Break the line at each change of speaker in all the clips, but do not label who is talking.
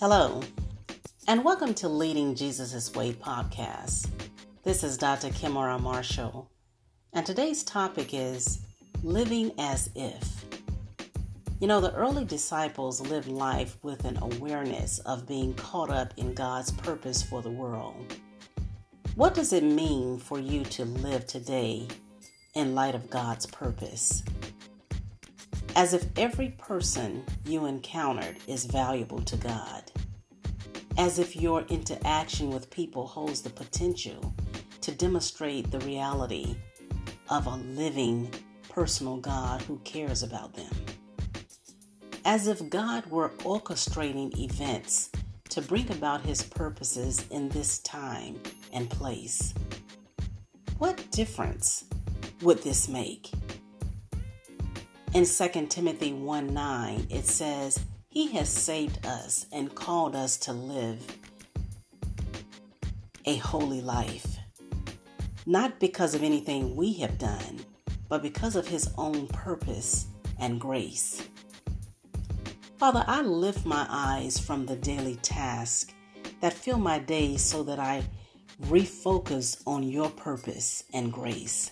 Hello, and welcome to Leading Jesus' Way podcast. This is Dr. Kimora Marshall, and today's topic is living as if. You know, the early disciples lived life with an awareness of being caught up in God's purpose for the world. What does it mean for you to live today in light of God's purpose? As if every person you encountered is valuable to God. As if your interaction with people holds the potential to demonstrate the reality of a living, personal God who cares about them as if God were orchestrating events to bring about his purposes in this time and place. What difference would this make? In 2 Timothy 1 9, it says, He has saved us and called us to live a holy life, not because of anything we have done, but because of His own purpose and grace. Father, I lift my eyes from the daily task that fill my days so that I refocus on your purpose and grace.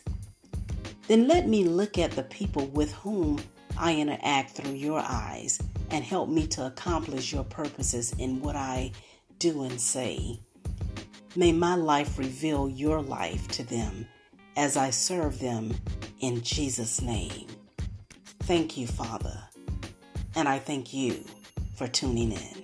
Then let me look at the people with whom I interact through your eyes and help me to accomplish your purposes in what I do and say. May my life reveal your life to them as I serve them in Jesus' name. Thank you, Father and I thank you for tuning in.